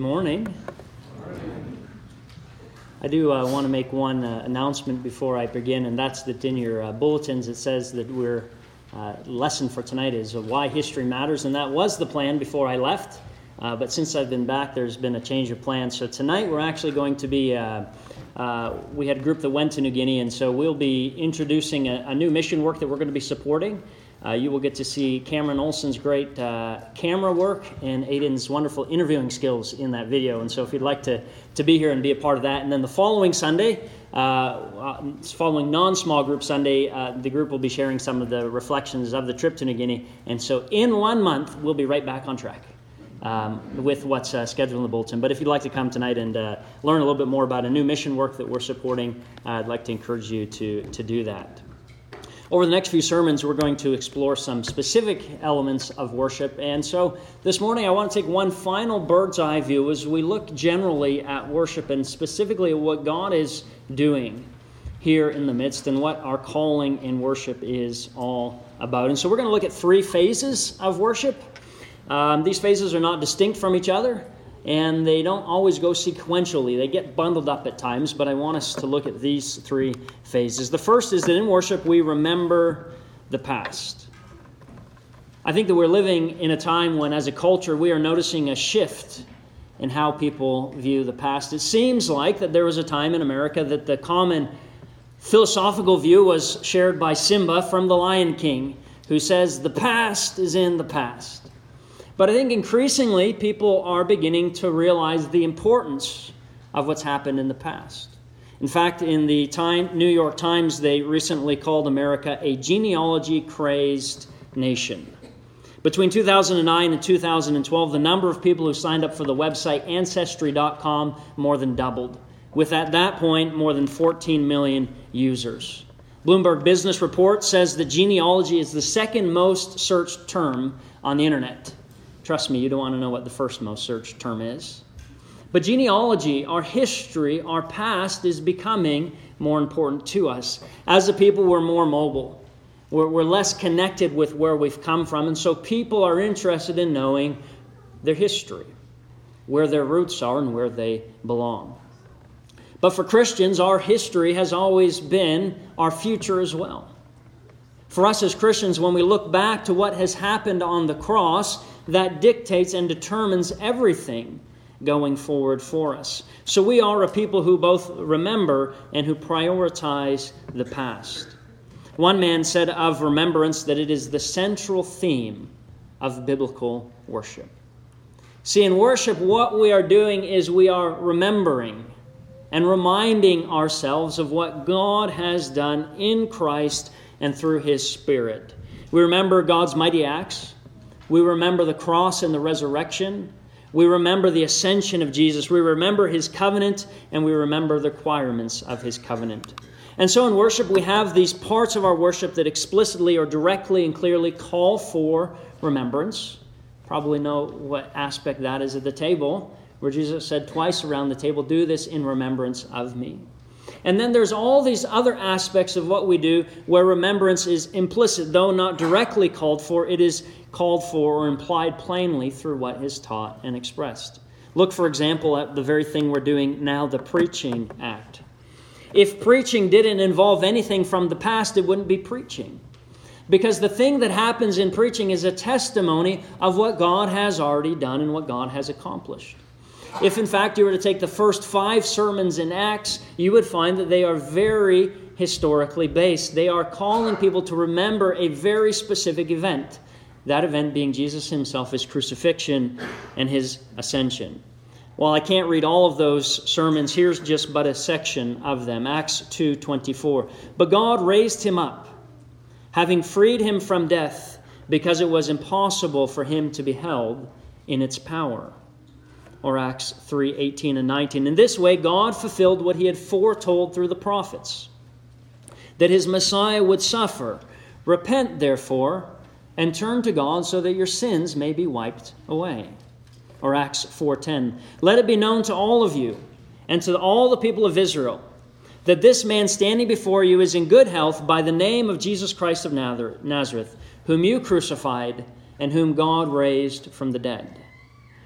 Good morning. I do uh, want to make one uh, announcement before I begin, and that's that in your uh, bulletins it says that we're uh, lesson for tonight is why history matters, and that was the plan before I left. Uh, but since I've been back, there's been a change of plan. So tonight we're actually going to be. Uh, we had a group that went to New Guinea, and so we'll be introducing a, a new mission work that we're going to be supporting. Uh, you will get to see Cameron Olson's great uh, camera work and Aiden's wonderful interviewing skills in that video. And so, if you'd like to, to be here and be a part of that, and then the following Sunday, uh, uh following non small group Sunday, uh, the group will be sharing some of the reflections of the trip to New Guinea. And so, in one month, we'll be right back on track. Um, with what's uh, scheduled in the bulletin. But if you'd like to come tonight and uh, learn a little bit more about a new mission work that we're supporting, uh, I'd like to encourage you to, to do that. Over the next few sermons, we're going to explore some specific elements of worship. And so this morning, I want to take one final bird's eye view as we look generally at worship and specifically at what God is doing here in the midst and what our calling in worship is all about. And so we're going to look at three phases of worship. Um, these phases are not distinct from each other and they don't always go sequentially. They get bundled up at times, but I want us to look at these three phases. The first is that in worship we remember the past. I think that we're living in a time when, as a culture, we are noticing a shift in how people view the past. It seems like that there was a time in America that the common philosophical view was shared by Simba from The Lion King, who says, The past is in the past. But I think increasingly people are beginning to realize the importance of what's happened in the past. In fact, in the time, New York Times, they recently called America a genealogy crazed nation. Between 2009 and 2012, the number of people who signed up for the website Ancestry.com more than doubled, with at that point more than 14 million users. Bloomberg Business Report says that genealogy is the second most searched term on the internet. Trust me, you don't want to know what the first most searched term is. But genealogy, our history, our past is becoming more important to us. As a people, we're more mobile. We're, we're less connected with where we've come from. And so people are interested in knowing their history, where their roots are, and where they belong. But for Christians, our history has always been our future as well. For us as Christians, when we look back to what has happened on the cross, that dictates and determines everything going forward for us. So we are a people who both remember and who prioritize the past. One man said of remembrance that it is the central theme of biblical worship. See, in worship, what we are doing is we are remembering and reminding ourselves of what God has done in Christ and through His Spirit. We remember God's mighty acts. We remember the cross and the resurrection. We remember the ascension of Jesus. We remember his covenant and we remember the requirements of his covenant. And so in worship, we have these parts of our worship that explicitly or directly and clearly call for remembrance. Probably know what aspect that is at the table, where Jesus said twice around the table, Do this in remembrance of me. And then there's all these other aspects of what we do where remembrance is implicit, though not directly called for, it is called for or implied plainly through what is taught and expressed. Look, for example, at the very thing we're doing now the preaching act. If preaching didn't involve anything from the past, it wouldn't be preaching. Because the thing that happens in preaching is a testimony of what God has already done and what God has accomplished. If, in fact, you were to take the first five sermons in Acts, you would find that they are very historically based. They are calling people to remember a very specific event that event being Jesus himself, his crucifixion, and his ascension. While I can't read all of those sermons, here's just but a section of them. Acts 2:24. But God raised him up, having freed him from death, because it was impossible for him to be held in its power. Or Acts 3:18 and 19. In this way God fulfilled what he had foretold through the prophets, that his Messiah would suffer. Repent therefore and turn to God so that your sins may be wiped away. Or Acts 4:10. Let it be known to all of you and to all the people of Israel that this man standing before you is in good health by the name of Jesus Christ of Nazareth, whom you crucified and whom God raised from the dead.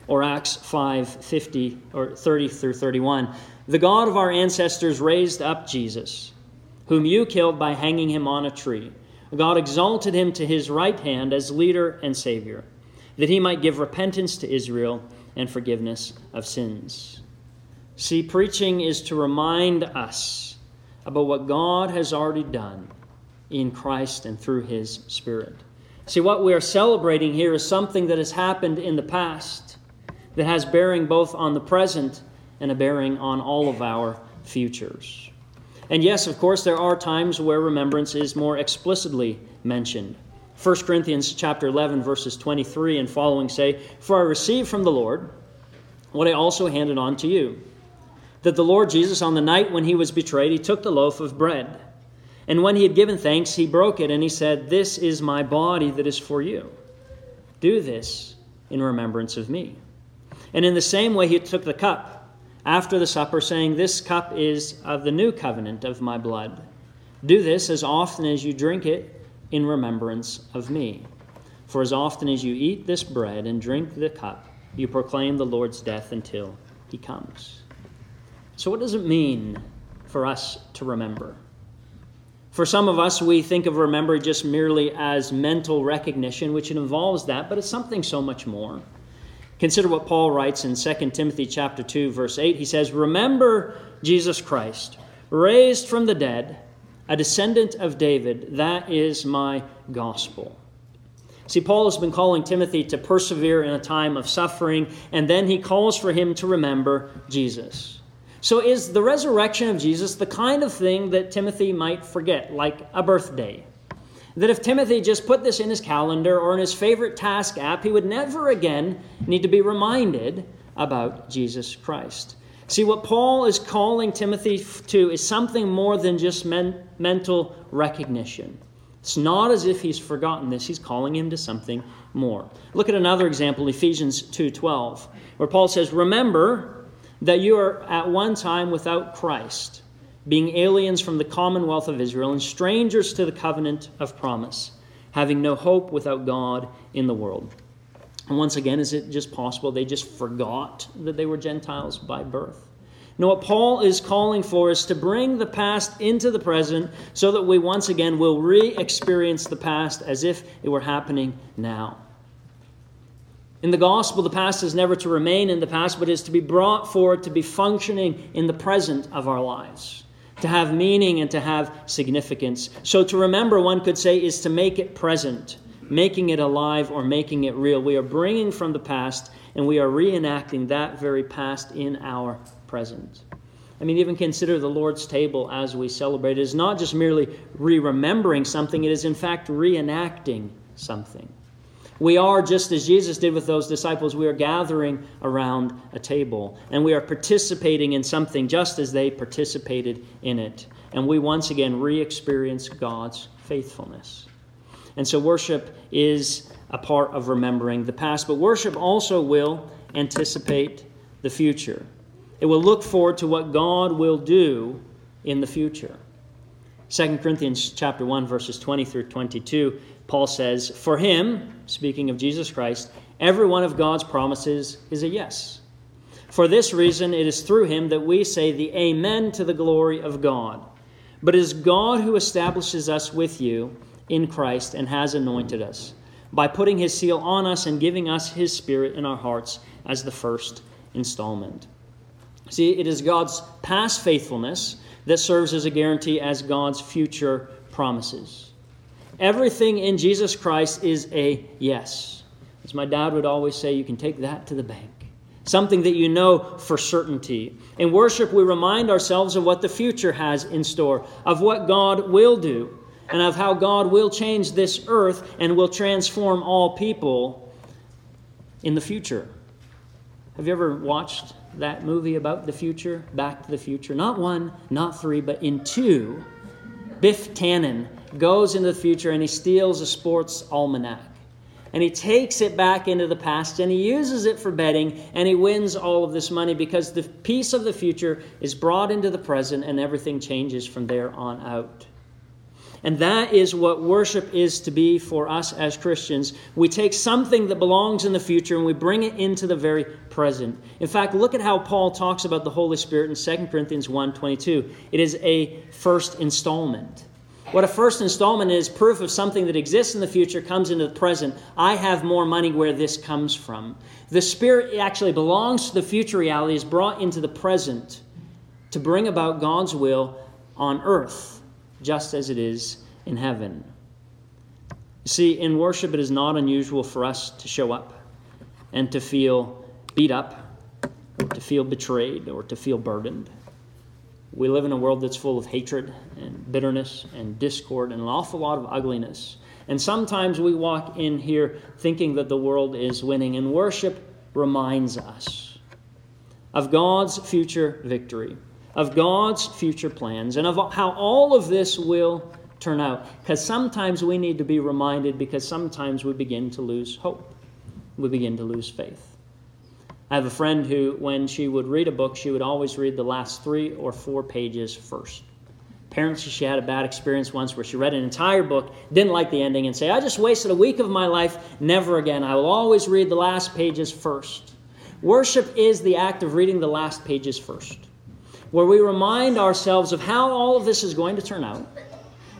Or Acts 5 50 or 30 through 31. The God of our ancestors raised up Jesus, whom you killed by hanging him on a tree. God exalted him to his right hand as leader and Savior, that he might give repentance to Israel and forgiveness of sins. See, preaching is to remind us about what God has already done in Christ and through his Spirit. See, what we are celebrating here is something that has happened in the past that has bearing both on the present and a bearing on all of our futures. And yes, of course, there are times where remembrance is more explicitly mentioned. 1 Corinthians chapter 11 verses 23 and following say, "For I received from the Lord what I also handed on to you, that the Lord Jesus on the night when he was betrayed, he took the loaf of bread, and when he had given thanks, he broke it and he said, "This is my body that is for you. Do this in remembrance of me." And in the same way he took the cup after the supper, saying, This cup is of the new covenant of my blood. Do this as often as you drink it in remembrance of me. For as often as you eat this bread and drink the cup, you proclaim the Lord's death until he comes. So, what does it mean for us to remember? For some of us, we think of remember just merely as mental recognition, which it involves that, but it's something so much more. Consider what Paul writes in 2 Timothy chapter 2 verse 8. He says, "Remember Jesus Christ, raised from the dead, a descendant of David. That is my gospel." See, Paul has been calling Timothy to persevere in a time of suffering, and then he calls for him to remember Jesus. So, is the resurrection of Jesus the kind of thing that Timothy might forget, like a birthday? That if Timothy just put this in his calendar or in his favorite task app, he would never again need to be reminded about Jesus Christ. See, what Paul is calling Timothy to is something more than just men- mental recognition. It's not as if he's forgotten this. He's calling him to something more. Look at another example, Ephesians 2:12, where Paul says, "Remember that you are at one time without Christ, being aliens from the commonwealth of Israel and strangers to the covenant of promise, having no hope without God in the world. And once again, is it just possible they just forgot that they were Gentiles by birth? No, what Paul is calling for is to bring the past into the present so that we once again will re experience the past as if it were happening now. In the gospel, the past is never to remain in the past, but is to be brought forward to be functioning in the present of our lives to have meaning and to have significance. So to remember, one could say, is to make it present, making it alive or making it real. We are bringing from the past and we are reenacting that very past in our present. I mean, even consider the Lord's table as we celebrate. It is not just merely re remembering something, it is in fact reenacting something. We are, just as Jesus did with those disciples, we are gathering around a table and we are participating in something just as they participated in it. And we once again re experience God's faithfulness. And so worship is a part of remembering the past, but worship also will anticipate the future. It will look forward to what God will do in the future. 2 Corinthians chapter 1 verses 20 through 22 Paul says, For him, speaking of Jesus Christ, every one of God's promises is a yes. For this reason, it is through him that we say the Amen to the glory of God. But it is God who establishes us with you in Christ and has anointed us by putting his seal on us and giving us his spirit in our hearts as the first installment. See, it is God's past faithfulness that serves as a guarantee as God's future promises. Everything in Jesus Christ is a yes. As my dad would always say, you can take that to the bank. Something that you know for certainty. In worship, we remind ourselves of what the future has in store, of what God will do, and of how God will change this earth and will transform all people in the future. Have you ever watched that movie about the future, Back to the Future? Not one, not three, but in two. Biff Tannen goes into the future and he steals a sports almanac. And he takes it back into the past and he uses it for betting and he wins all of this money because the piece of the future is brought into the present and everything changes from there on out. And that is what worship is to be for us as Christians. We take something that belongs in the future and we bring it into the very present. In fact, look at how Paul talks about the Holy Spirit in 2 Corinthians 1:22. It is a first installment. What a first installment is proof of something that exists in the future comes into the present. I have more money where this comes from. The Spirit actually belongs to the future reality, is brought into the present to bring about God's will on earth just as it is in heaven. See, in worship, it is not unusual for us to show up and to feel beat up, to feel betrayed, or to feel burdened. We live in a world that's full of hatred and bitterness and discord and an awful lot of ugliness. And sometimes we walk in here thinking that the world is winning, and worship reminds us of God's future victory of God's future plans and of how all of this will turn out. Because sometimes we need to be reminded because sometimes we begin to lose hope. We begin to lose faith. I have a friend who, when she would read a book, she would always read the last three or four pages first. Apparently, she had a bad experience once where she read an entire book, didn't like the ending, and say, I just wasted a week of my life, never again. I will always read the last pages first. Worship is the act of reading the last pages first where we remind ourselves of how all of this is going to turn out,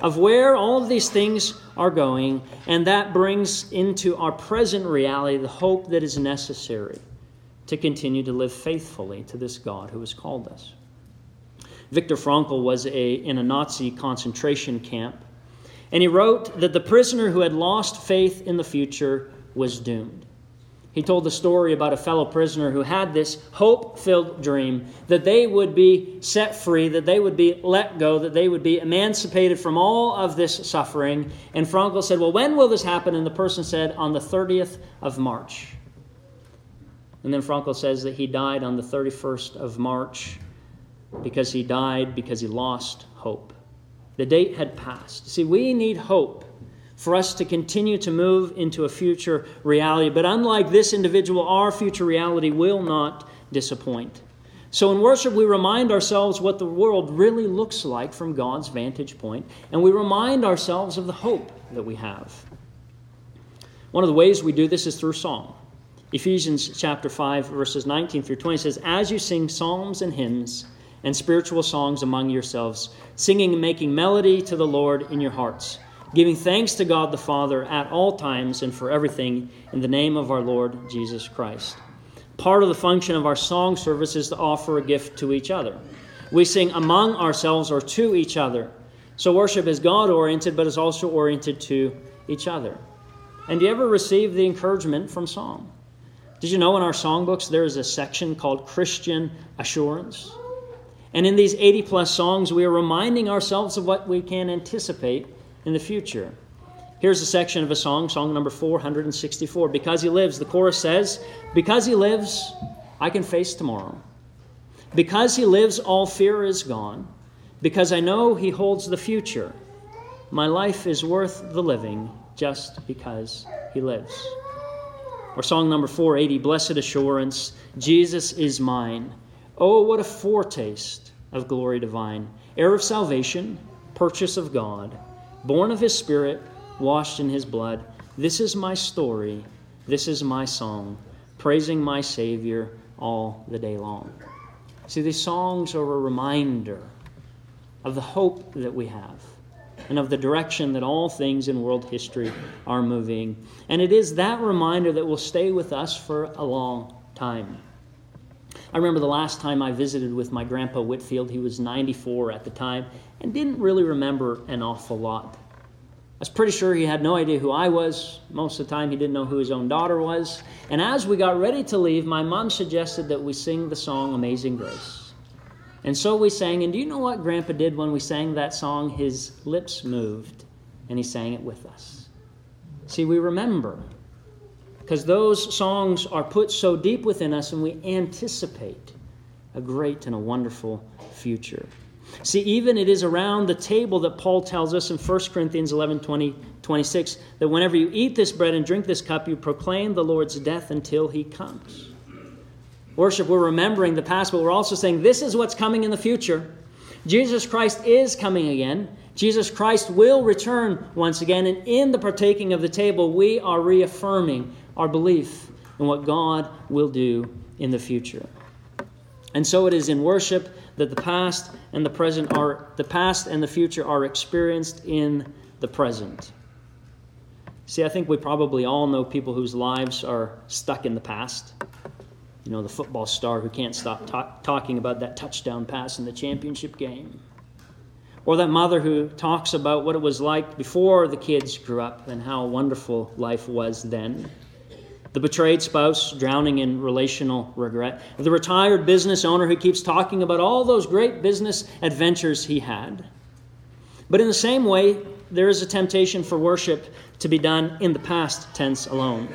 of where all of these things are going, and that brings into our present reality the hope that is necessary to continue to live faithfully to this God who has called us. Viktor Frankl was a, in a Nazi concentration camp, and he wrote that the prisoner who had lost faith in the future was doomed. He told the story about a fellow prisoner who had this hope filled dream that they would be set free, that they would be let go, that they would be emancipated from all of this suffering. And Frankl said, Well, when will this happen? And the person said, On the 30th of March. And then Frankl says that he died on the 31st of March because he died because he lost hope. The date had passed. See, we need hope for us to continue to move into a future reality. But unlike this individual, our future reality will not disappoint. So in worship, we remind ourselves what the world really looks like from God's vantage point, and we remind ourselves of the hope that we have. One of the ways we do this is through song. Ephesians chapter 5, verses 19 through 20 says, As you sing psalms and hymns and spiritual songs among yourselves, singing and making melody to the Lord in your hearts giving thanks to God the Father at all times and for everything in the name of our Lord Jesus Christ. Part of the function of our song service is to offer a gift to each other. We sing among ourselves or to each other. So worship is God oriented, but is also oriented to each other. And do you ever receive the encouragement from song? Did you know in our songbooks there is a section called Christian Assurance? And in these 80 plus songs, we are reminding ourselves of what we can anticipate in the future. Here's a section of a song, song number 464. Because he lives, the chorus says, Because he lives, I can face tomorrow. Because he lives, all fear is gone. Because I know he holds the future. My life is worth the living just because he lives. Or song number 480, Blessed Assurance, Jesus is mine. Oh, what a foretaste of glory divine. Heir of salvation, purchase of God born of his spirit, washed in his blood. This is my story. This is my song, praising my Savior all the day long. See, these songs are a reminder of the hope that we have and of the direction that all things in world history are moving. And it is that reminder that will stay with us for a long time. I remember the last time I visited with my grandpa Whitfield. He was 94 at the time and didn't really remember an awful lot. I was pretty sure he had no idea who I was. Most of the time, he didn't know who his own daughter was. And as we got ready to leave, my mom suggested that we sing the song Amazing Grace. And so we sang, and do you know what Grandpa did when we sang that song? His lips moved, and he sang it with us. See, we remember because those songs are put so deep within us and we anticipate a great and a wonderful future. See, even it is around the table that Paul tells us in 1 Corinthians 11 20, 26 that whenever you eat this bread and drink this cup, you proclaim the Lord's death until he comes. Worship, we're remembering the past, but we're also saying this is what's coming in the future. Jesus Christ is coming again. Jesus Christ will return once again, and in the partaking of the table, we are reaffirming our belief in what God will do in the future. And so it is in worship that the past and the present are the past and the future are experienced in the present. See, I think we probably all know people whose lives are stuck in the past. You know, the football star who can't stop talk, talking about that touchdown pass in the championship game. Or that mother who talks about what it was like before the kids grew up and how wonderful life was then. The betrayed spouse drowning in relational regret. The retired business owner who keeps talking about all those great business adventures he had. But in the same way, there is a temptation for worship to be done in the past tense alone.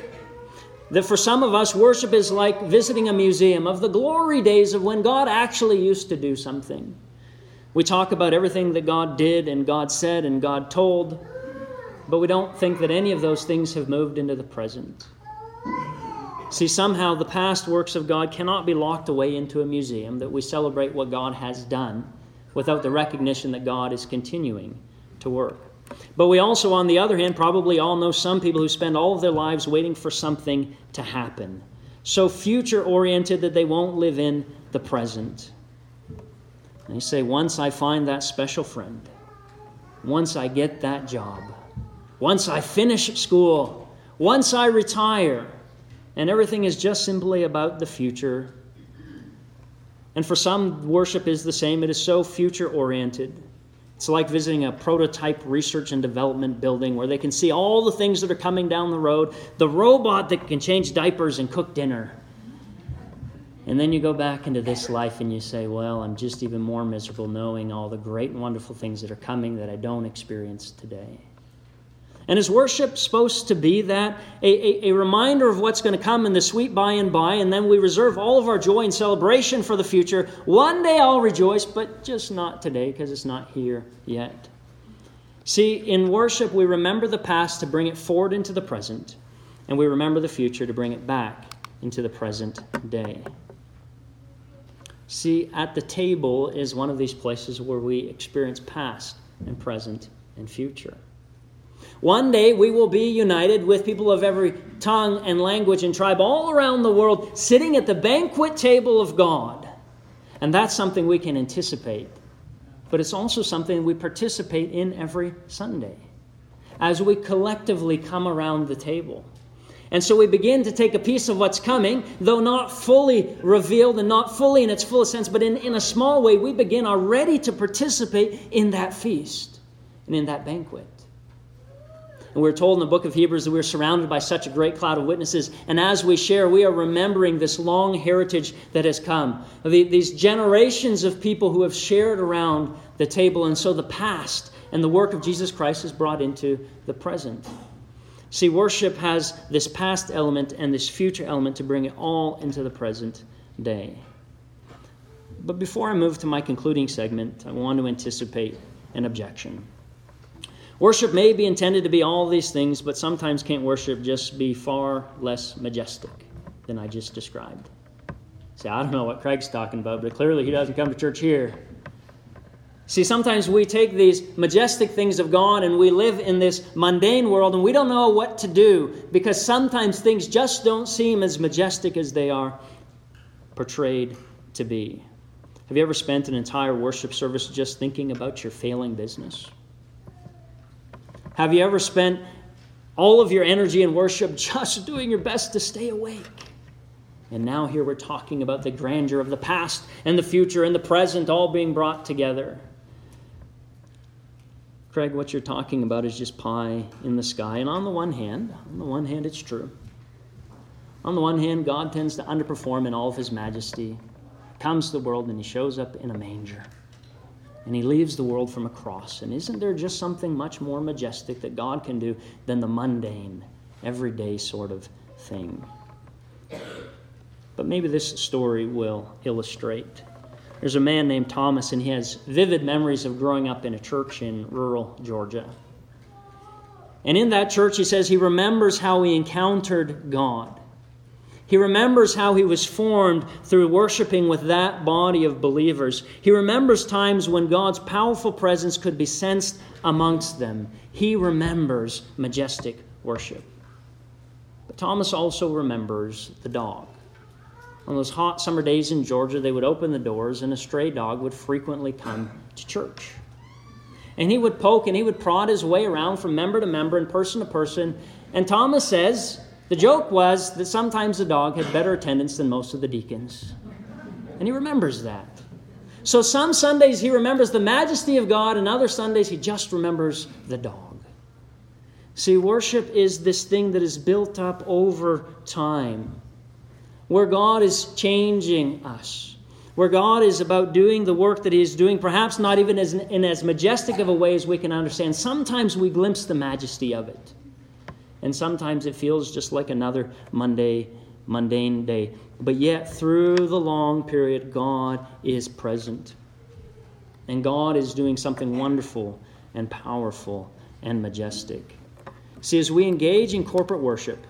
That for some of us, worship is like visiting a museum of the glory days of when God actually used to do something. We talk about everything that God did and God said and God told, but we don't think that any of those things have moved into the present. See, somehow the past works of God cannot be locked away into a museum, that we celebrate what God has done without the recognition that God is continuing to work. But we also, on the other hand, probably all know some people who spend all of their lives waiting for something to happen, so future oriented that they won't live in the present. They say, Once I find that special friend, once I get that job, once I finish school, once I retire, and everything is just simply about the future. And for some, worship is the same. It is so future oriented. It's like visiting a prototype research and development building where they can see all the things that are coming down the road, the robot that can change diapers and cook dinner. And then you go back into this life and you say, Well, I'm just even more miserable knowing all the great and wonderful things that are coming that I don't experience today. And is worship supposed to be that? A, a, a, reminder of what's going to come in the sweet by and by, and then we reserve all of our joy and celebration for the future. One day I'll rejoice, but just not today because it's not here yet. See, in worship, we remember the past to bring it forward into the present, and we remember the future to bring it back into the present day. See, at the table is one of these places where we experience past and present and future. One day we will be united with people of every tongue and language and tribe all around the world, sitting at the banquet table of God. And that's something we can anticipate. But it's also something we participate in every Sunday as we collectively come around the table. And so we begin to take a piece of what's coming, though not fully revealed and not fully in its fullest sense, but in, in a small way, we begin already to participate in that feast and in that banquet. And we're told in the book of Hebrews that we're surrounded by such a great cloud of witnesses. And as we share, we are remembering this long heritage that has come. These generations of people who have shared around the table. And so the past and the work of Jesus Christ is brought into the present. See, worship has this past element and this future element to bring it all into the present day. But before I move to my concluding segment, I want to anticipate an objection. Worship may be intended to be all these things, but sometimes can't worship just be far less majestic than I just described? See, I don't know what Craig's talking about, but clearly he doesn't come to church here. See, sometimes we take these majestic things of God and we live in this mundane world and we don't know what to do because sometimes things just don't seem as majestic as they are portrayed to be. Have you ever spent an entire worship service just thinking about your failing business? Have you ever spent all of your energy in worship just doing your best to stay awake? And now here we're talking about the grandeur of the past and the future and the present all being brought together. Craig, what you're talking about is just pie in the sky. And on the one hand, on the one hand, it's true. On the one hand, God tends to underperform in all of his majesty. Comes to the world and he shows up in a manger and he leaves the world from a cross. And isn't there just something much more majestic that God can do than the mundane, everyday sort of thing? But maybe this story will illustrate. There's a man named Thomas, and he has vivid memories of growing up in a church in rural Georgia. And in that church, he says he remembers how he encountered God. He remembers how he was formed through worshiping with that body of believers. He remembers times when God's powerful presence could be sensed amongst them. He remembers majestic worship. But Thomas also remembers the dog. On those hot summer days in Georgia, they would open the doors and a stray dog would frequently come to church. And he would poke and he would prod his way around from member to member and person to person. And Thomas says, the joke was that sometimes the dog had better attendance than most of the deacons. And he remembers that. So some Sundays he remembers the majesty of God, and other Sundays he just remembers the dog. See, worship is this thing that is built up over time, where God is changing us, where God is about doing the work that He is doing, perhaps not even as, in as majestic of a way as we can understand. Sometimes we glimpse the majesty of it. And sometimes it feels just like another Monday, mundane day. But yet, through the long period, God is present. And God is doing something wonderful and powerful and majestic. See, as we engage in corporate worship,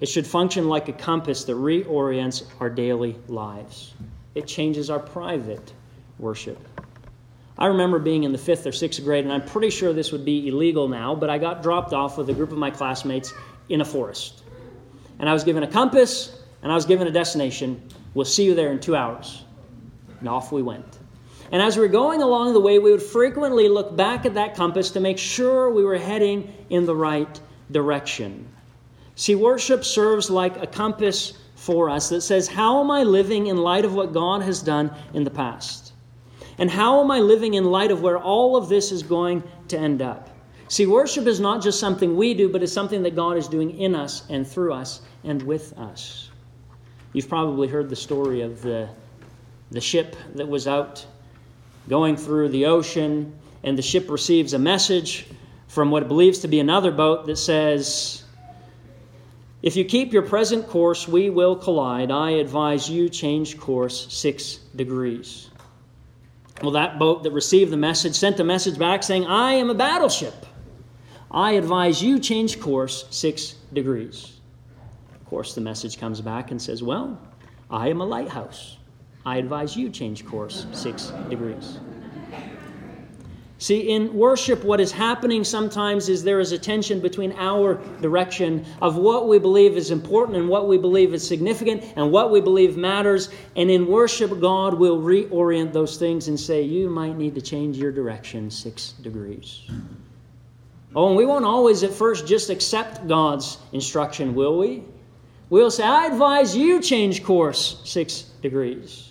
it should function like a compass that reorients our daily lives. It changes our private worship. I remember being in the fifth or sixth grade, and I'm pretty sure this would be illegal now, but I got dropped off with a group of my classmates in a forest. And I was given a compass, and I was given a destination. We'll see you there in two hours. And off we went. And as we were going along the way, we would frequently look back at that compass to make sure we were heading in the right direction. See, worship serves like a compass for us that says, How am I living in light of what God has done in the past? And how am I living in light of where all of this is going to end up? See, worship is not just something we do, but it's something that God is doing in us and through us and with us. You've probably heard the story of the, the ship that was out going through the ocean, and the ship receives a message from what it believes to be another boat that says, If you keep your present course, we will collide. I advise you change course six degrees. Well, that boat that received the message sent a message back saying, I am a battleship. I advise you change course six degrees. Of course, the message comes back and says, Well, I am a lighthouse. I advise you change course six degrees. See, in worship, what is happening sometimes is there is a tension between our direction of what we believe is important and what we believe is significant and what we believe matters. And in worship, God will reorient those things and say, You might need to change your direction six degrees. Oh, and we won't always at first just accept God's instruction, will we? We'll say, I advise you change course six degrees.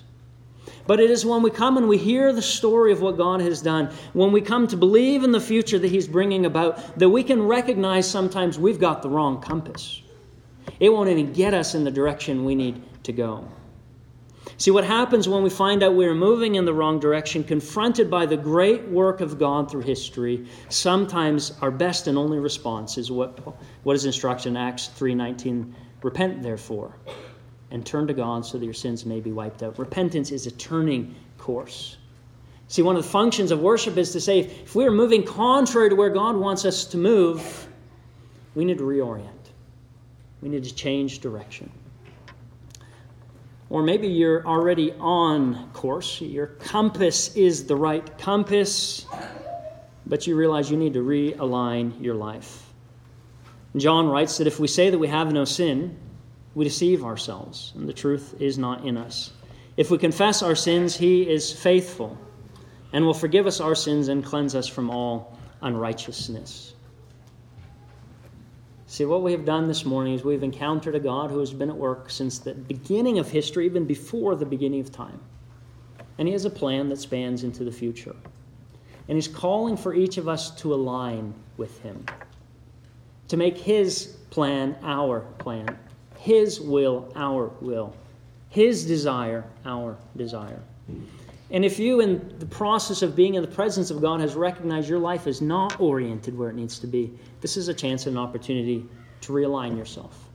But it is when we come and we hear the story of what God has done, when we come to believe in the future that He's bringing about, that we can recognize sometimes we've got the wrong compass. It won't even get us in the direction we need to go. See, what happens when we find out we're moving in the wrong direction, confronted by the great work of God through history, sometimes our best and only response is what, what is instructed in Acts 3.19, repent therefore and turn to God so that your sins may be wiped out. Repentance is a turning course. See, one of the functions of worship is to say if we are moving contrary to where God wants us to move, we need to reorient. We need to change direction. Or maybe you're already on course. Your compass is the right compass, but you realize you need to realign your life. John writes that if we say that we have no sin, we deceive ourselves, and the truth is not in us. If we confess our sins, He is faithful and will forgive us our sins and cleanse us from all unrighteousness. See, what we have done this morning is we've encountered a God who has been at work since the beginning of history, even before the beginning of time. And He has a plan that spans into the future. And He's calling for each of us to align with Him, to make His plan our plan. His will, our will. His desire, our desire. And if you, in the process of being in the presence of God, has recognized your life is not oriented where it needs to be, this is a chance and an opportunity to realign yourself,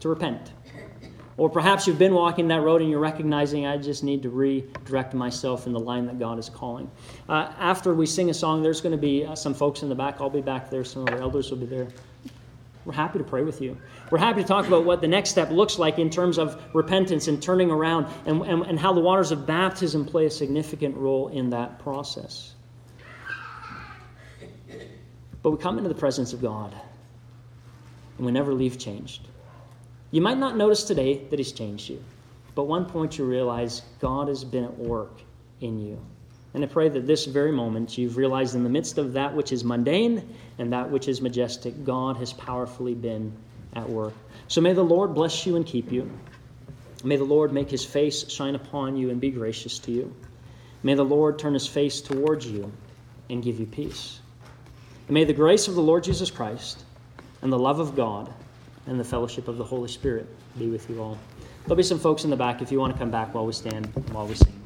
to repent. Or perhaps you've been walking that road and you're recognizing I just need to redirect myself in the line that God is calling. Uh, after we sing a song, there's going to be uh, some folks in the back. I'll be back there. Some of our elders will be there. We're happy to pray with you. We're happy to talk about what the next step looks like in terms of repentance and turning around and, and, and how the waters of baptism play a significant role in that process. But we come into the presence of God and we never leave changed. You might not notice today that He's changed you, but one point you realize God has been at work in you. And I pray that this very moment you've realized in the midst of that which is mundane and that which is majestic, God has powerfully been at work. So may the Lord bless you and keep you. May the Lord make his face shine upon you and be gracious to you. May the Lord turn his face towards you and give you peace. And may the grace of the Lord Jesus Christ and the love of God and the fellowship of the Holy Spirit be with you all. There'll be some folks in the back if you want to come back while we stand, while we sing.